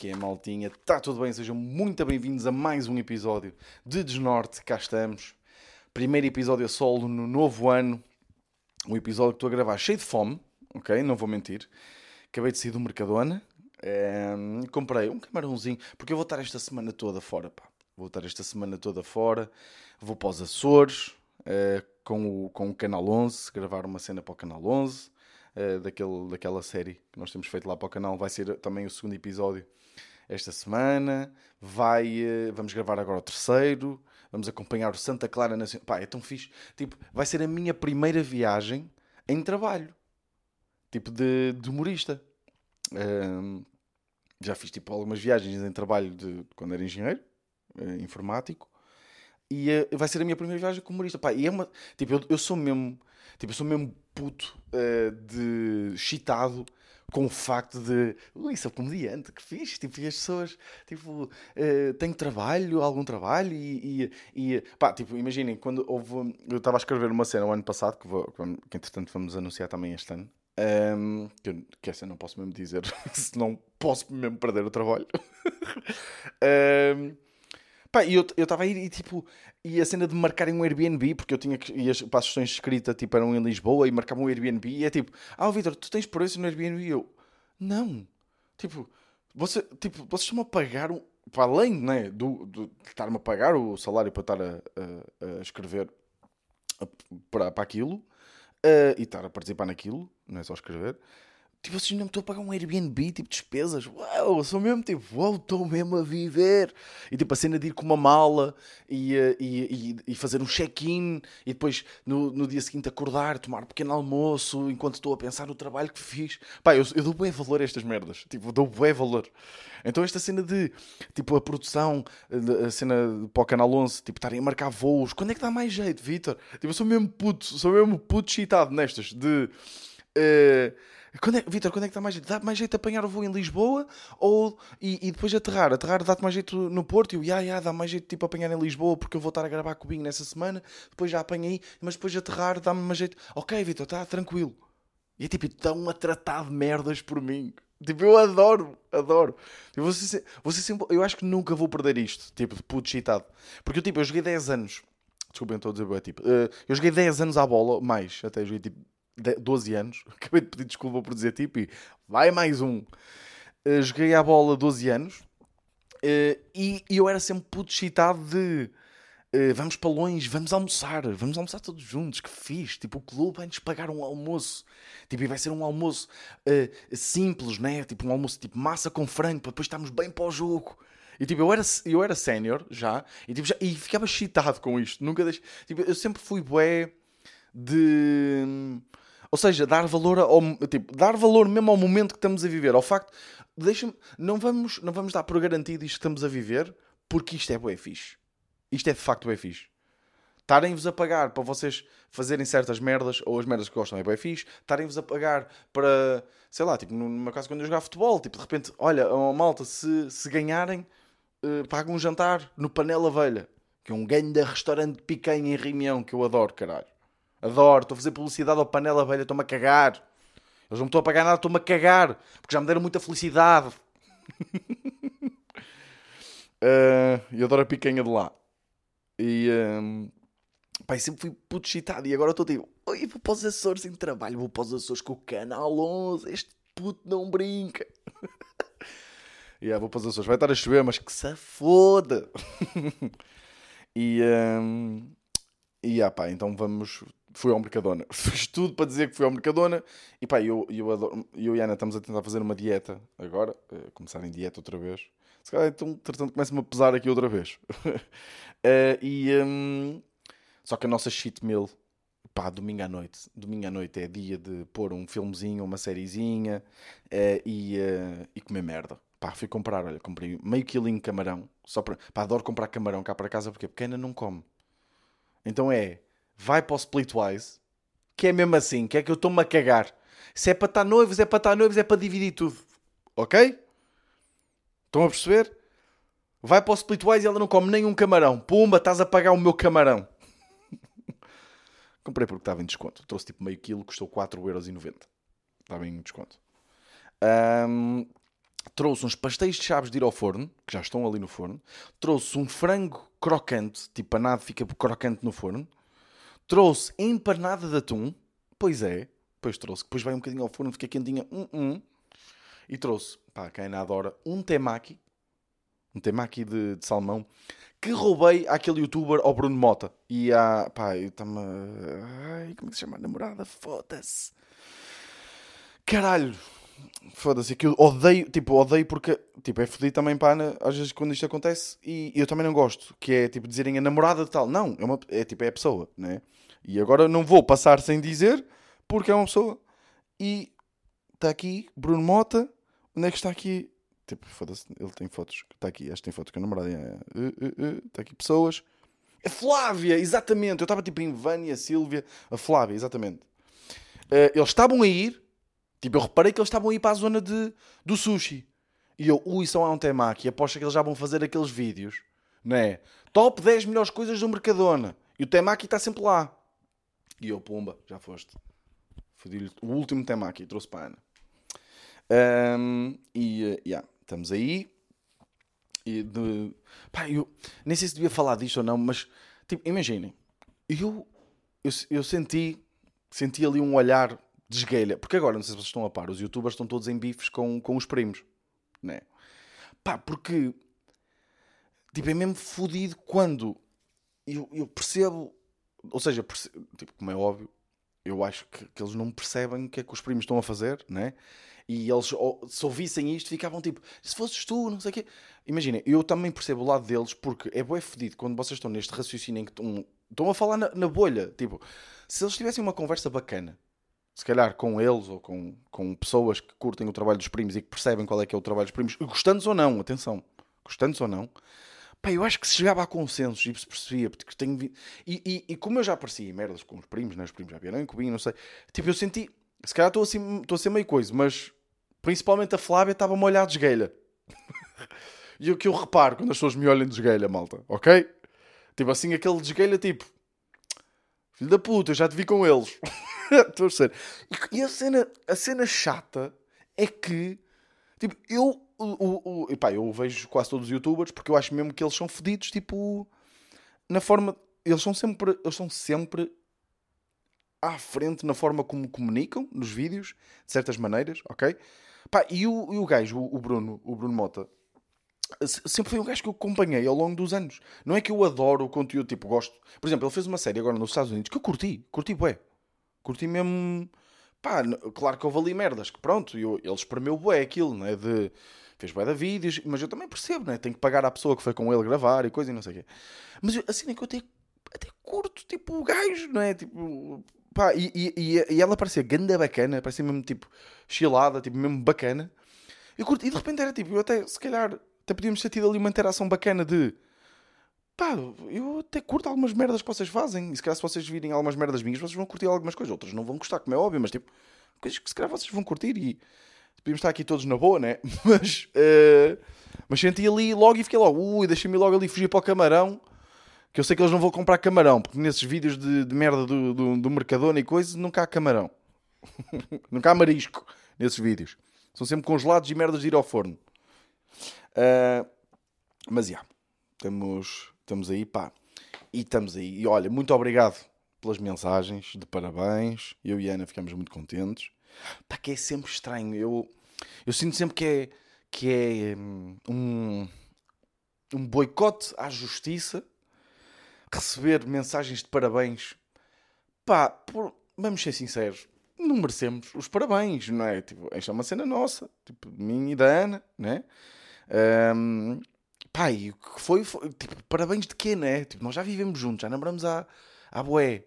Que é, maltinha? Está tudo bem? Sejam muito bem-vindos a mais um episódio de Desnorte. Cá estamos. Primeiro episódio a solo no novo ano. Um episódio que estou a gravar cheio de fome, ok? Não vou mentir. Acabei de sair do Mercadona. Ehm, comprei um camarãozinho, porque eu vou estar esta semana toda fora, pá. Vou estar esta semana toda fora. Vou para os Açores, eh, com, o, com o Canal 11, gravar uma cena para o Canal 11. Eh, daquele, daquela série que nós temos feito lá para o canal. Vai ser também o segundo episódio esta semana. Vai, eh, vamos gravar agora o terceiro. Vamos acompanhar o Santa Clara Nacional. Pá, é tão fixe. Tipo, vai ser a minha primeira viagem em trabalho. Tipo, de, de humorista. Ahm, já fiz tipo algumas viagens em trabalho de quando era engenheiro eh, informático e eh, vai ser a minha primeira viagem como humorista. Pá, e é uma, tipo, eu, eu sou mesmo, tipo, eu sou mesmo puto eh, de excitado com o facto de, ui, sou comediante, que fixe, tipo, e as pessoas, tipo, eh, tenho trabalho, algum trabalho e, e, e pá, tipo, imaginem, quando houve, eu estava a escrever uma cena o ano passado, que, vou, que, entretanto vamos anunciar também este ano, ehm, que, que essa eu não posso mesmo dizer, senão posso mesmo perder o trabalho. Ehm, Pá, e eu estava a ir e tipo, e a cena de marcarem um Airbnb, porque eu tinha que, e as, para as sessões escritas tipo, eram em Lisboa e marcavam um Airbnb, e é tipo, ah, Vitor, tu tens preço no Airbnb? E eu, não, tipo, você, tipo, vocês estão a pagar, um, para além né, do, do, de estar-me a pagar o salário para estar a, a- a escrever para, para aquilo eh, e estar a participar naquilo, não é só escrever. Tipo, vocês não estão a pagar um Airbnb, tipo, despesas. Uau, sou mesmo tipo, uau, estou mesmo a viver. E tipo, a cena de ir com uma mala e, eh, e, e, e fazer um check-in e depois no, no dia seguinte acordar, tomar um pequeno almoço enquanto estou a pensar no trabalho que fiz. Pá, eu, eu dou bué valor a estas merdas. Tipo, dou bué valor. Então esta cena de, tipo, a produção, a cena para o Canal 11, tipo, estarem a marcar voos. Quando é que dá mais jeito, Vitor? Tipo, eu sou mesmo puto, sou mesmo puto excitado nestas de... eh, quando é, Vitor, quando é que dá mais jeito? Dá mais jeito apanhar o voo em Lisboa ou, e, e depois aterrar? Aterrar dá-te mais jeito no Porto? E eu, ya, ya, dá mais jeito tipo apanhar em Lisboa porque eu vou estar a gravar com o Binho nessa semana. Depois já apanhei, mas depois aterrar dá-me mais jeito. Ok, Vitor, está tranquilo. E é tipo, estão a tratar de merdas por mim. Tipo, eu adoro, adoro. Eu, vou ser, vou ser sempre, eu acho que nunca vou perder isto, tipo, de puto excitado. Porque eu, tipo, eu joguei 10 anos. Desculpem, estou a dizer, tipo, eh, eu joguei 10 anos à bola, mais, até joguei tipo 12 anos. Acabei de pedir desculpa por dizer tipo e vai mais um. Eh, joguei à bola 12 anos eh, e, e eu era sempre puto excitado de eh, vamos para longe, vamos almoçar, vamos almoçar todos juntos, que fixe. Tipo, o clube vai-nos pagar um almoço. Tipo, e vai ser um almoço simples, né? Tipo, um almoço tipo massa com frango, para depois estarmos bem para o jogo. E tipo, eu era, eu era sénior já e, tipo, já, e ficava excitado com isto. Nunca deixei. Tipo, eu sempre fui bué de. Ou seja, dar valor ao, tipo, dar valor mesmo ao momento que estamos a viver, ao facto, deixa não vamos, não vamos dar por garantido isto que estamos a viver, porque isto é bué fixe. Isto é de facto bué fixe. Estarem-vos a pagar para vocês fazerem certas merdas, ou as merdas que gostam é bué fixe, estarem-vos a pagar para, sei lá, tipo, no meu caso quando eu jogava futebol, tipo, de repente, olha, oh, malta, se, se ganharem, eh, pagam um jantar no Panela Velha, que é um da restaurante de picanha em Rimião, que eu adoro, caralho. Adoro, estou a fazer publicidade ao Panela Velha, estou-me a cagar. Eles não me estão a pagar nada, estou-me a cagar, porque já me deram muita felicidade. Eh, E adoro a picanha de lá. E, um, pá, e sempre fui puto excitado. E agora estou tipo, oi, vou para os Açores em trabalho, vou para os Açores com o Canal 11. Este puto não brinca. e yeah, vou para os Açores. Vai estar a chover, mas que se foda. e, um, e ah, pá, então vamos. Fui ao Mercadona. Fiz tudo para dizer que fui ao Mercadona. E pá, eu, eu, adoro, eu e a Ana estamos a tentar fazer uma dieta agora. eh, começar em dieta outra vez. Se calhar, então, entretanto, começa-me a pesar aqui outra vez. Eh, e, hum, só que a nossa cheat meal, pá, domingo à noite. Domingo à noite é dia de pôr um filmezinho, uma sériezinha eh, e, e comer merda. Pá, fui comprar, olha, comprei meio quilinho de camarão. Só para, pá, adoro comprar camarão cá para casa porque a pequena não come. Então é, vai para o Splitwise, que é mesmo assim, que é que eu estou-me a cagar. Se é para estar noivos, é para estar noivos, é para dividir tudo. Ok? Estão a perceber? Vai para o Splitwise e ela não come nem um camarão. Pumba, estás a pagar o meu camarão. Comprei porque estava em desconto. Trouxe tipo meio quilo, custou 4,90€. Estava em desconto. Ahm, trouxe uns pastéis de chaves de ir ao forno, que já estão ali no forno, trouxe um frango crocante, tipo panado fica crocante no forno, trouxe empanada de atum, pois é, depois trouxe, depois vai um bocadinho ao forno, fica quentinha, um, um, e trouxe, pá, quem ainda adora, um temaki, um temaki de, de salmão, que roubei àquele youtuber, ao Bruno Mota, e a, pá, eu está-me, ai, como é que se chama a namorada? Foda-se. Caralho, Foda-se, que eu odeio, tipo, odeio porque, tipo, é fodido também para às vezes quando isto acontece, e eu também não gosto, que é, tipo, dizerem a namorada de tal. Não, é, uma, é tipo, é a pessoa, né? E agora não vou passar sem dizer, porque é uma pessoa. E está aqui, Bruno Mota, onde é que está aqui? Tipo, foda-se, ele tem fotos, está aqui, acho que tem fotos com a namorada, está é, uh, uh, uh, aqui pessoas. A Flávia, exatamente, eu estava tipo em Vânia, Silvia, a Flávia, exatamente. Uh, eles estavam a ir, Tipo, eu reparei que eles estavam a ir para a zona de, do sushi. E eu, ui, são a um temaki. Aposto que eles já vão fazer aqueles vídeos. Não é? Top 10 melhores coisas do Mercadona. E o temaki está sempre lá. E eu, pumba, já foste. Fodi-lhe o último temaki. Trouxe para a Ana. Um, e, uh, yeah, estamos aí. E de... Pá, eu nem sei se devia falar disto ou não, mas, tipo, imaginem. Eu, eu, eu senti, senti ali um olhar desguelha. Porque agora, não sei se vocês estão a par, os youtubers estão todos em bifes com, com os primos. Né? Pá, porque. Tipo, é mesmo fodido quando eu, eu percebo. Ou seja, percebo, tipo, como é óbvio, eu acho que, que, eles não percebem o que é que os primos estão a fazer, né? E eles, se ouvissem isto, ficavam tipo, se fosses tu, não sei o quê. Imaginem, eu também percebo o lado deles, porque é bué fedido quando vocês estão neste raciocínio em que estão, estão a falar na, na bolha. Tipo, se eles tivessem uma conversa bacana, se calhar com eles ou com, com pessoas que curtem o trabalho dos primos e que percebem qual é que é o trabalho dos primos, gostando ou não, atenção, gostando ou não, pá, eu acho que se chegava a consensos e se percebia, porque tenho e, e, e, como eu já apareci merdas com os primos, né? os primos já vieram em cubinho, não sei, tipo, eu senti, se calhar estou assim, estou a ser meio coisa, mas principalmente a Flávia estava-me a olhar de esguelha. e o que eu reparo quando as pessoas me olham de esguelha, malta, ok? Tipo assim, aquele de tipo, filho da puta, eu já te vi com eles. Estou a ser. E a cena, a cena chata é que, tipo, eu, o, o, epá, eu vejo quase todos os youtubers porque eu acho mesmo que eles são fedidos, tipo, na forma. Eles são sempre, eles são sempre à frente na forma como comunicam nos vídeos, de certas maneiras, ok? Pá, e o, e o gajo, o, o Bruno, o Bruno Mota, sempre foi um gajo que eu acompanhei ao longo dos anos. Não é que eu adoro o conteúdo, tipo, gosto. Por exemplo, ele fez uma série agora nos Estados Unidos que eu curti, curti bué. Curti mesmo. Pá, claro que houve ali merdas, que pronto, eu, ele espremeu bué aquilo, não é? De, fez bué de vídeos, mas eu também percebo, não é? Tem que pagar à pessoa que foi com ele gravar e coisa e não sei o quê. Mas eu, assim é que eu até, até curto, tipo, o gajo, não é? Tipo, pá, e, e, e ela parecia ganda bacana, parecia mesmo tipo chilada, tipo mesmo bacana. Eu curto, e de repente era tipo, eu até, se calhar, até podíamos ter tido ali uma interação bacana de pá, eu até curto algumas merdas que vocês fazem. E se calhar se vocês virem algumas merdas minhas, vocês vão curtir algumas coisas. Outras não vão gostar, como é óbvio, mas tipo, coisas que se calhar vocês vão curtir e podíamos estar aqui todos na boa, né? Mas, uh, mas senti ali logo e fiquei logo, ui, deixei-me logo ali fugir para o camarão. Que eu sei que eles não vão comprar camarão, porque nesses vídeos de, de merda do, do, do Mercadona e coisas, nunca há camarão. nunca há marisco nesses vídeos. São sempre congelados e merdas de ir ao forno. Uh, mas já, yeah, estamos, estamos aí, pá. E estamos aí. E olha, muito obrigado pelas mensagens de parabéns. Eu e a Ana ficamos muito contentes. Pá, que é sempre estranho. Eu, eu sinto sempre que é, que é hum, um, um boicote à justiça receber mensagens de parabéns. Pá, por, vamos ser sinceros, não merecemos os parabéns, não é? Tipo, esta é uma cena nossa, tipo, de mim e da Ana, né? Um, e o que foi, foi, tipo, parabéns de quê, né? Tipo, nós já vivemos juntos, já namoramos à, à boé.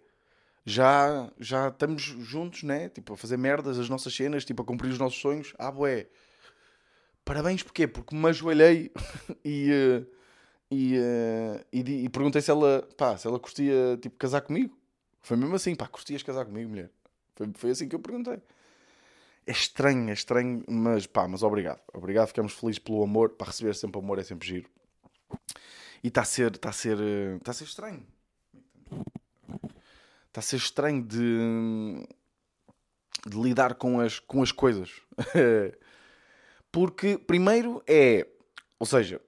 Já, já estamos juntos, né? Tipo, a fazer merdas, as nossas cenas, tipo, a cumprir os nossos sonhos, à boé. Parabéns porquê? Porque me ajoelhei e, uh, e, uh, e, e, perguntei se ela, pá, se ela curtia, tipo, casar comigo. Foi mesmo assim, pá, curtias casar comigo, mulher? Foi, foi assim que eu perguntei. É estranho, é estranho, mas pá, mas obrigado. Obrigado, ficamos felizes pelo amor. Para receber sempre amor é sempre giro. E está a ser, está a ser, está a ser estranho. Está a ser estranho de, de lidar com as, com as coisas. Porque, primeiro, é. Ou seja,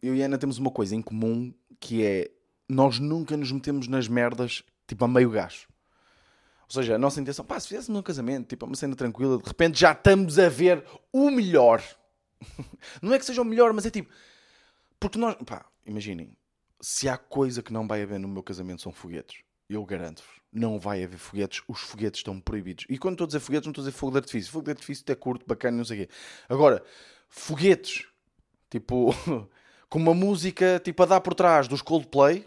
eu e a Ana temos uma coisa em comum que é. Nós nunca nos metemos nas merdas, tipo, a meio gás. Ou seja, a nossa intenção, pá, se fizéssemos um casamento, tipo, uma cena tranquila, de repente já estamos a ver o melhor. não é que seja o melhor, mas é tipo. Porque nós, pá, imaginem, se há coisa que não vai haver no meu casamento são foguetes. Eu garanto-vos, não vai haver foguetes, os foguetes estão proibidos. E quando estou a dizer foguetes, não estou a dizer fogo de artifício. Fogo de artifício é curto, bacana, não sei o quê. Agora, foguetes, tipo, com uma música tipo a dar por trás dos Coldplay,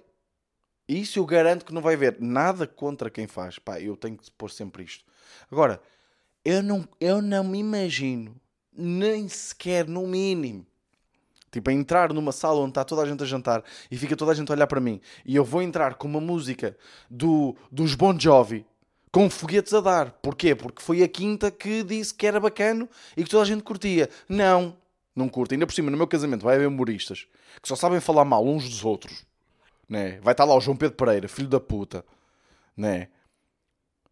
isso eu garanto que não vai haver nada contra quem faz. Pá, eu tenho que pôr sempre isto. Agora, eu não, eu não me imagino, nem sequer no mínimo, Tipo, a entrar numa sala onde está toda a gente a jantar e fica toda a gente a olhar para mim e eu vou entrar com uma música do, dos Bon Jovi com foguetes a dar. Porquê? Porque foi a quinta que disse que era bacano e que toda a gente curtia. Não, não curta. Ainda por cima, no meu casamento vai haver humoristas que só sabem falar mal uns dos outros. Né? Vai estar lá o João Pedro Pereira, filho da puta. Né?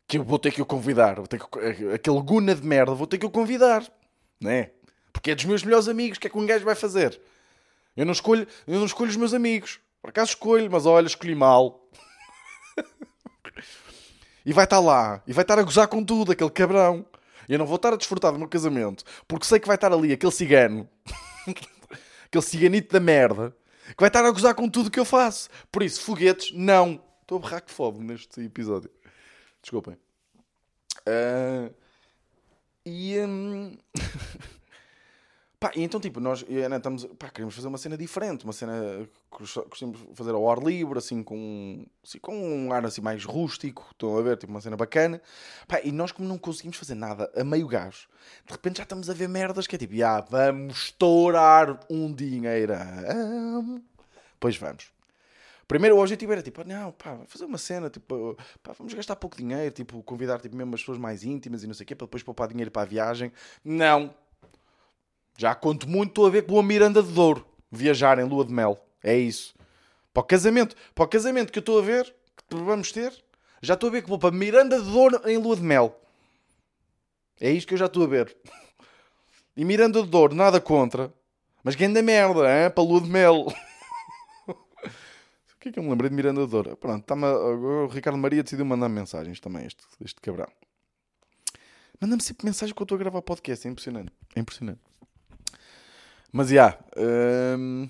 Que eu vou ter que o convidar. Vou ter que... Aquele guna de merda, vou ter que o convidar. Né? Porque é dos meus melhores amigos. O que é que um gajo vai fazer? Eu não escolho, eu não escolho os meus amigos. Por acaso escolho, mas olha, escolhi mal. e vai estar lá. E vai estar a gozar com tudo, aquele cabrão. Eu não vou estar a desfrutar do meu casamento. Porque sei que vai estar ali aquele cigano. aquele ciganito da merda. Que vai estar a gozar com tudo que eu faço. Por isso, foguetes, não. Estou a berrar que fome neste episódio. Desculpem. Uh... E... Um... Pá, então, tipo, nós e Ana estamos, pá, queremos fazer uma cena diferente, uma cena que gostamos de fazer ao ar livre, assim, com, assim, com um ar assim mais rústico, estão a ver, tipo, uma cena bacana. Pá, e nós, como não conseguimos fazer nada a meio gás, de repente já estamos a ver merdas que é tipo, ah, vamos estourar um dinheiro. Pois vamos. Primeiro o objetivo era tipo, não, pá, fazer uma cena, tipo, pá, vamos gastar pouco dinheiro, tipo, convidar tipo, mesmo as pessoas mais íntimas e não sei o quê, para depois poupar dinheiro para a viagem. Não, já conto muito, estou a ver com a Miranda de Douro viajar em lua de mel. É isso. Para o casamento, para o casamento que eu estou a ver, que vamos ter, já estou a ver que vou para Miranda de Douro em lua de mel. É isto que eu já estou a ver. E Miranda de Douro, nada contra. Mas que ainda merda, hein? para lua de mel. o que é que eu me lembrei de Miranda de Douro? Pronto, tá o Ricardo Maria decidiu mandar mensagens também, este, este cabrão. Manda-me sempre mensagem eu estou a gravar podcast, é impressionante. É impressionante. Mas, já, yeah, hum,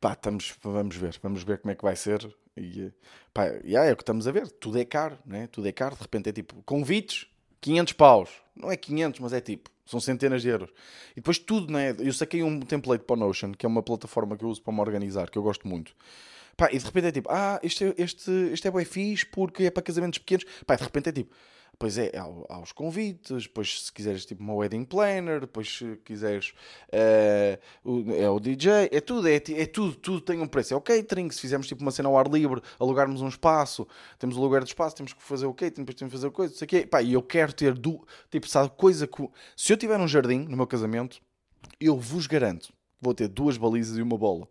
pá, estamos, vamos ver, vamos ver como é que vai ser. E, pá, yeah, é o que estamos a ver, tudo é caro, né? tudo é caro, de repente é tipo, convites, 500 paus, não é 500, mas é tipo, são centenas de euros. E depois tudo, né? Eu saquei um template para o Notion, que é uma plataforma que eu uso para me organizar, que eu gosto muito. Pá, e de repente é tipo, ah, este, este, este é bem fixe porque é para casamentos pequenos. Pá, de repente é tipo, Pois é, há, os convites, depois se quiseres tipo uma wedding planner, depois se quiseres uh, é o DJ, é tudo, é, é, tudo, tudo tem um preço. É o catering, se fizermos tipo uma cena ao ar livre, alugarmos um espaço, temos o lugar de espaço, temos que fazer o catering, depois temos que fazer coisa, não sei o quê. Pá, e eu quero ter, do, tipo, sabe, coisa que... Se eu tiver um jardim no meu casamento, eu vos garanto vou ter duas balizas e uma bola.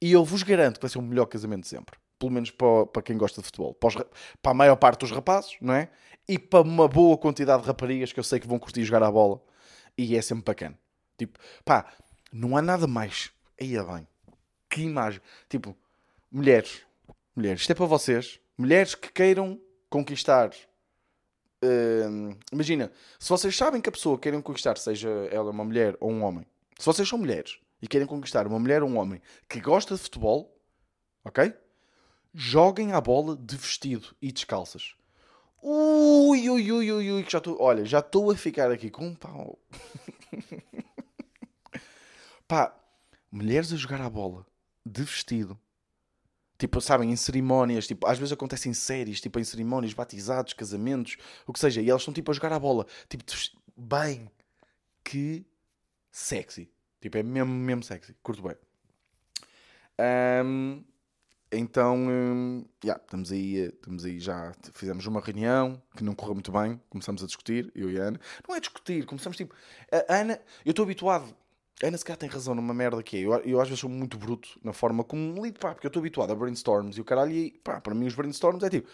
E eu vos garanto que vai ser o melhor casamento de sempre pelo menos para, para quem gosta de futebol, para, os, para, a maior parte dos rapazes, não é? E para uma boa quantidade de raparigas que eu sei que vão curtir jogar a bola. E é sempre bacana. Tipo, pá, não há nada mais. Aí é bem. Que imagem. Tipo, mulheres. Mulheres. Isto é para vocês. Mulheres que queiram conquistar. Uh, imagina, se vocês sabem que a pessoa que querem conquistar, seja ela uma mulher ou um homem, se vocês são mulheres e querem conquistar uma mulher ou um homem que gosta de futebol, ok? Joguem a bola de vestido e descalças. Ui, ui, ui, ui, ui, que já estou. Olha, já estou a ficar aqui com um pau. Pá, mulheres a jogar a bola de vestido. Tipo, sabem, em cerimónias, tipo, às vezes acontecem em séries, tipo, em cerimónias, batizados, casamentos, o que seja, e elas estão tipo a jogar a bola, tipo, bem, que sexy. Tipo, é mesmo, mesmo sexy. Curto bem. Um, então, hum, yeah, estamos, aí, estamos aí já. Fizemos uma reunião que não correu muito bem. Começamos a discutir, eu e a Ana. Não é discutir, começamos tipo. A Ana, eu estou habituado. A Ana se calhar tem razão numa merda que é. Eu, eu às vezes sou muito bruto na forma como lido, pá, porque eu estou habituado a brainstorms e o caralho, e pá, para mim os brainstorms é tipo,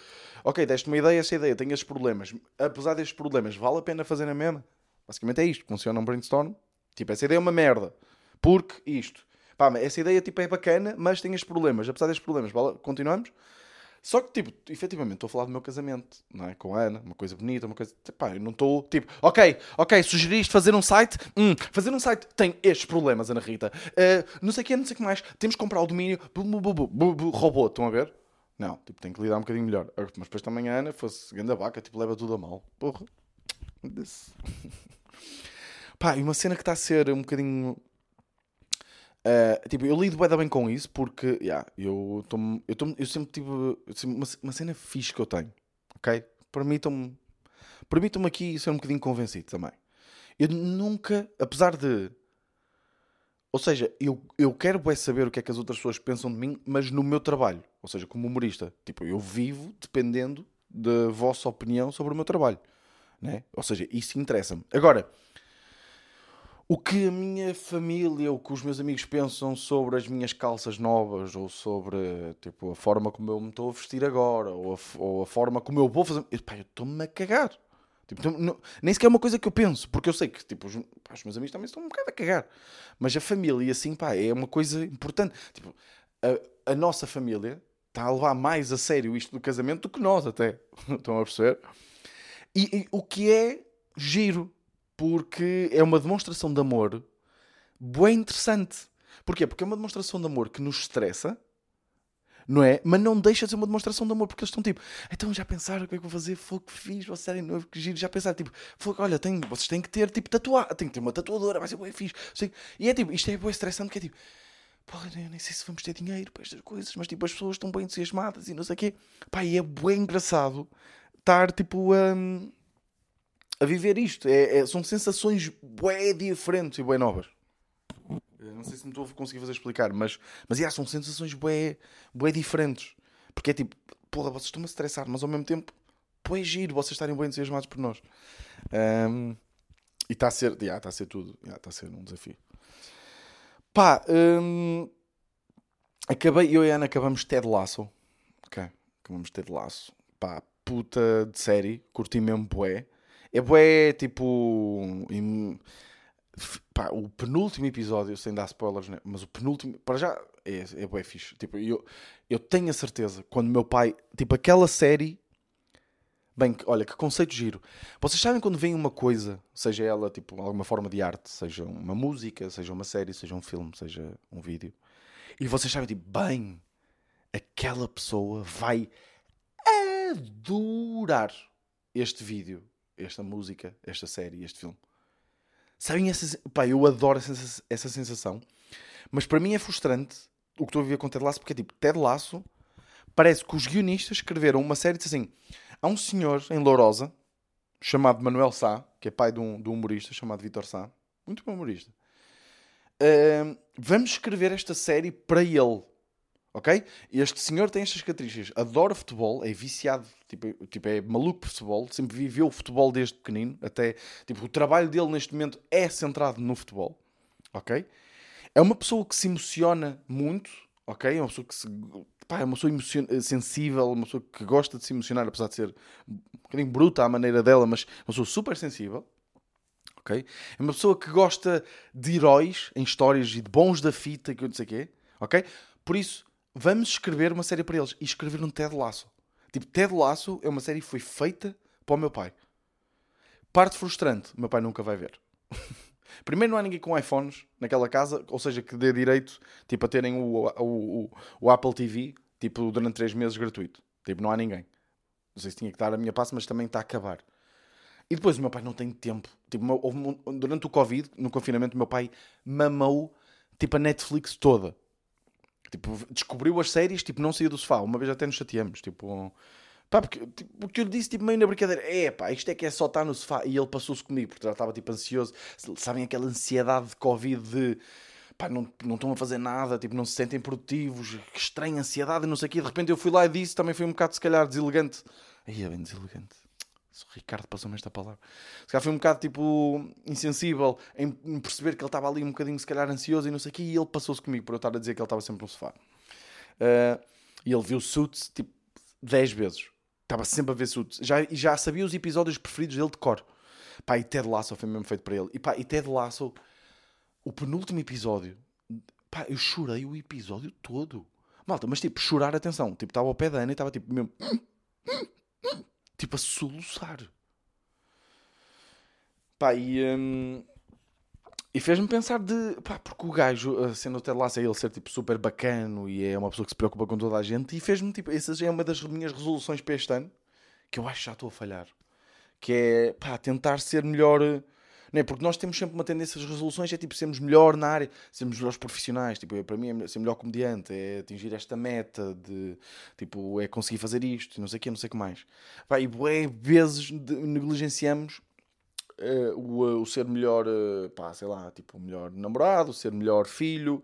ok, deste uma ideia, essa ideia, tenho estes problemas. Apesar destes problemas, vale a pena fazer a mesma? Basicamente é isto. Funciona um brainstorm. Tipo, essa ideia é uma merda. Porque isto. Pá, essa ideia tipo, é bacana, mas tem estes problemas. Apesar destes problemas, continuamos. Só que, tipo, efetivamente, estou a falar do meu casamento, não é? Com a Ana, uma coisa bonita, uma coisa. Pá, eu não estou, tipo, ok, ok, sugeriste fazer um site? Hum, fazer um site tem estes problemas, Ana Rita. Uh, não sei o que, não sei o que mais. Temos que comprar o domínio. Bu, bu, bu, robô, estão a ver? Não, tipo, tem que lidar um bocadinho melhor. Mas depois também a Ana fosse grande vaca, tipo, leva tudo a mal. Porra. Pá, e uma cena que está a ser um bocadinho Uh, tipo, eu lido bem, com isso porque yeah, eu, tô, eu, tô, eu sempre tive uma, uma cena fixe que eu tenho, ok? Permitam-me permitam aqui ser um bocadinho convencido também. Eu nunca, apesar de. Ou seja, eu, eu quero bem saber o que é que as outras pessoas pensam de mim, mas no meu trabalho, ou seja, como humorista. Tipo, eu vivo dependendo da vossa opinião sobre o meu trabalho, né? Ou seja, isso interessa-me. Agora o que a minha família ou que os meus amigos pensam sobre as minhas calças novas ou sobre tipo, a forma como eu me estou a vestir agora ou a, ou a forma como eu vou fazer. Eu, pá, eu estou-me a cagar. Tipo, não, nem sequer é uma coisa que eu penso, porque eu sei que tipo, os, pá, os meus amigos também estão um bocado a cagar. Mas a família, assim, pá, é uma coisa importante. Tipo, a, a nossa família está a levar mais a sério isto do casamento do que nós, até. Estão a perceber? E, e o que é giro porque é uma demonstração de amor bem interessante. Porquê? Porque é uma demonstração de amor que nos estressa, não é? Mas não deixa de ser uma demonstração de amor, porque eles estão tipo, então já pensaram o que é que vou fazer? Foi que fiz, vocês serem novo, que giro, já pensaram, tipo, foi, olha, tem, vocês têm que ter, tipo, tatuar, tem que ter uma tatuadora, vai ser bem fixe. E é tipo, isto é bem estressante, que é tipo, pô, eu nem sei se vamos ter dinheiro para estas coisas, mas tipo, as pessoas estão bem entusiasmadas e não sei o quê. Pá, e é bem engraçado estar, tipo, um, a viver isto. É, é, são sensações bué diferentes e bué novas. não sei se me estou a conseguir fazer explicar, mas, mas yeah, são sensações bué, bué diferentes. Porque é tipo, porra, vocês estão-me a estressar, mas ao mesmo tempo, bué giro vocês estarem bem entusiasmados por nós. Um, e está a ser, yeah, está a ser tudo, está yeah, a ser um desafio. Pá, um, acabei, eu e a Ana acabamos Ted Lasso. Ok, acabamos Ted Lasso. Pá, puta de série, curti mesmo bué. É bué, tipo... Im... Pá, o penúltimo episódio, sem dar spoilers, né? mas o penúltimo, para já, é, é bué fixe. Tipo, eu, eu tenho a certeza, quando meu pai, tipo, aquela série, bem, olha, que conceito giro. Vocês sabem quando vem uma coisa, seja ela, tipo, alguma forma de arte, seja uma música, seja uma série, seja um filme, seja um vídeo, e vocês sabem, tipo, bem, aquela pessoa vai adorar este vídeo esta música, esta série, este filme. Sabem essa. Pá, eu adoro essa, sensação. Mas para mim é frustrante o que estou a viver com Ted Lasso, porque é tipo, Ted Lasso parece que os guionistas escreveram uma série de assim. Há um senhor em Lourosa chamado Manuel Sá, que é pai de um, de um humorista chamado Vitor Sá, muito bom humorista. Uh, vamos escrever esta série para ele. Ok? Este senhor tem estas características. Adora futebol, é viciado, tipo, tipo, é maluco por futebol, sempre viveu futebol desde pequenino. Até, tipo, o trabalho dele neste momento é centrado no futebol. Ok? É uma pessoa que se emociona muito. Ok? É uma pessoa que se. Pá, é uma pessoa sensível, uma pessoa que gosta de se emocionar, apesar de ser um bocadinho bruta à maneira dela, mas uma pessoa super sensível. Ok? É uma pessoa que gosta de heróis em histórias e de bons da fita, que eu não sei o quê. Ok? Por isso vamos escrever uma série para eles. E escrever um Ted Laço. Tipo, Ted Laço é uma série que foi feita para o meu pai. Parte frustrante, meu pai nunca vai ver. Primeiro, não há ninguém com iPhones naquela casa, ou seja, que dê direito tipo, a terem o, o, o, o Apple TV tipo, durante 3 meses gratuito. Tipo, não há ninguém. Não sei se tinha que dar a minha passe, mas também está a acabar. E depois o meu pai não tem tempo. Tipo, durante o Covid, no confinamento, o meu pai mamou tipo a Netflix toda. Tipo, descobriu as séries, tipo, não saía do sofá. Uma vez até nos chateamos, tipo... Pá, porque, tipo, porque eu disse, tipo, meio na brincadeira, é pá, isto é que é só estar no sofá. E ele passou-se comigo, porque já estava, tipo, ansioso. Sabem aquela ansiedade de Covid de... Pá, não, não estão a fazer nada, tipo, não se sentem produtivos. Que estranha ansiedade não sei o quê. De repente eu fui lá e disse, também foi um bocado, se calhar, deselegante. Aí é bem deselegante. O Ricardo passou-me esta palavra. Se calhar foi um bocado tipo insensível em, perceber que ele estava ali um bocadinho, se calhar, ansioso e não sei o quê, e ele passou-se comigo por eu estar a dizer que ele estava sempre no sofá. Uh, e ele viu Suits tipo 10 vezes. Estava sempre a ver Suits. Já, já sabia os episódios preferidos dele de cor. Pá, e Ted Lasso foi mesmo feito para ele. E pá, e Ted Lasso, o penúltimo episódio, pá, eu chorei o episódio todo. Malta, mas tipo, chorar, atenção. Tipo, estava ao pé da Ana e estava tipo mesmo. Tipo, a soluçar. Pá, e. hum, e fez-me pensar de. Pá, porque o gajo, sendo até lá, ele ser tipo super bacano e é uma pessoa que se preocupa com toda a gente, e fez-me tipo. Essa é uma das minhas resoluções para este ano, que eu acho que já estou a falhar. Que é, pá, tentar ser melhor. Não é? Porque nós temos sempre uma tendência, as resoluções é tipo sermos melhor na área, sermos melhores profissionais. Tipo, para mim, é ser melhor comediante, é atingir esta meta, de tipo, é conseguir fazer isto, não sei o que, não sei o que mais. Pá, e bué vezes negligenciamos eh, o, o ser melhor, eh, pá, sei lá, tipo, melhor namorado, ser melhor filho,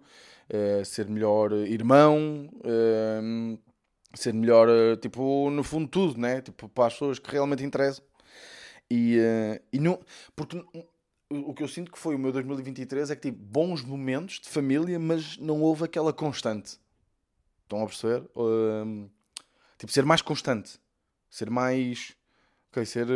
eh, ser melhor eh, irmão, eh, ser melhor, eh, tipo, no fundo, tudo, né? Tipo, para as pessoas que realmente interessam. E, eh, e não, porque o que eu sinto que foi o meu 2023 é que tive bons momentos de família, mas não houve aquela constante. Estão a perceber? Hum, tipo, ser mais constante. Ser mais. Ok, ser.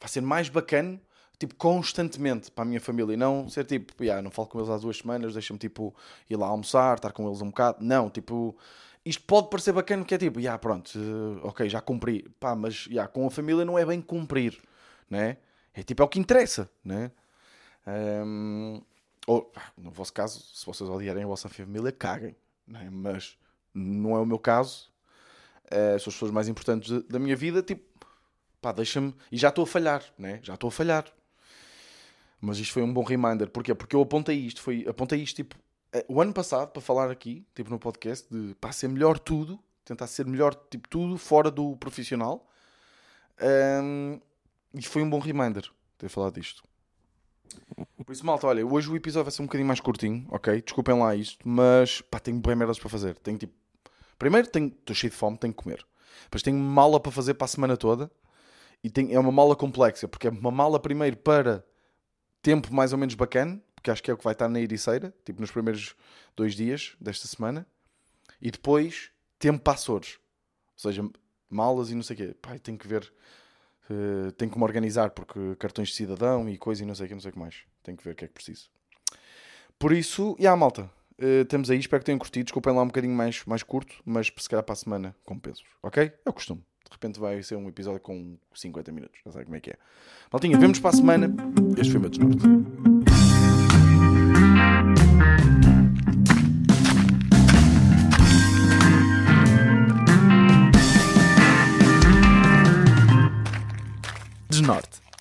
Vai ser mais bacana, tipo, constantemente para a minha família. E não ser tipo, "Ya, não falo com eles há duas semanas, deixa-me tipo ir lá almoçar, estar com eles um bocado. Não, tipo. Isto pode parecer bacana, que é tipo, já pronto, eh, ok, já cumpri. Pá, mas já, com a família não é bem cumprir, né? É tipo, é o que interessa, né? Hum, ou, no vosso caso, se vocês odiarem a vossa família, caguem, né? Mas não é o meu caso. Eh, são as pessoas mais importantes da- minha vida, tipo, pá, deixa-me. E já estou a falhar, né? Já estou a falhar. Mas isto foi um bom reminder. Porquê? Porque eu apontei isto. Foi, apontei isto, tipo, eh, o ano passado, para falar aqui, tipo, no podcast, de pá, ser melhor tudo. Tentar ser melhor, tipo, tudo fora do profissional. Ahm, e foi um bom reminder ter falado disto. Por isso, malta, olha, hoje o episódio vai ser um bocadinho mais curtinho, ok? Desculpem lá isto, mas pá, tenho bem merdas para fazer. Tenho tipo. Primeiro, tenho... estou cheio de fome, tenho que comer. Depois tenho mala para fazer para a semana toda. E tem... é uma mala complexa, porque é uma mala primeiro para tempo mais ou menos bacana, porque acho que é o que vai estar na Ericeira, tipo nos primeiros dois dias desta semana. E depois, tempo para Açores. Ou seja, malas e não sei o quê. Pá, tenho que ver. Eh, tenho que me organizar porque cartões de cidadão e coisa e não sei o que, não sei o que mais. Tenho que ver o que é que preciso. Por isso, e yeah, malta, eh, temos aí, espero que tenham curtido. Desculpem lá um bocadinho mais, mais curto, mas se calhar para a semana compenso, ok? É o costume. De repente vai ser um episódio com 50 minutos, já sabe como é que é. Maltinha, vemos para a semana. Este foi o meu desnorte. Desnorte.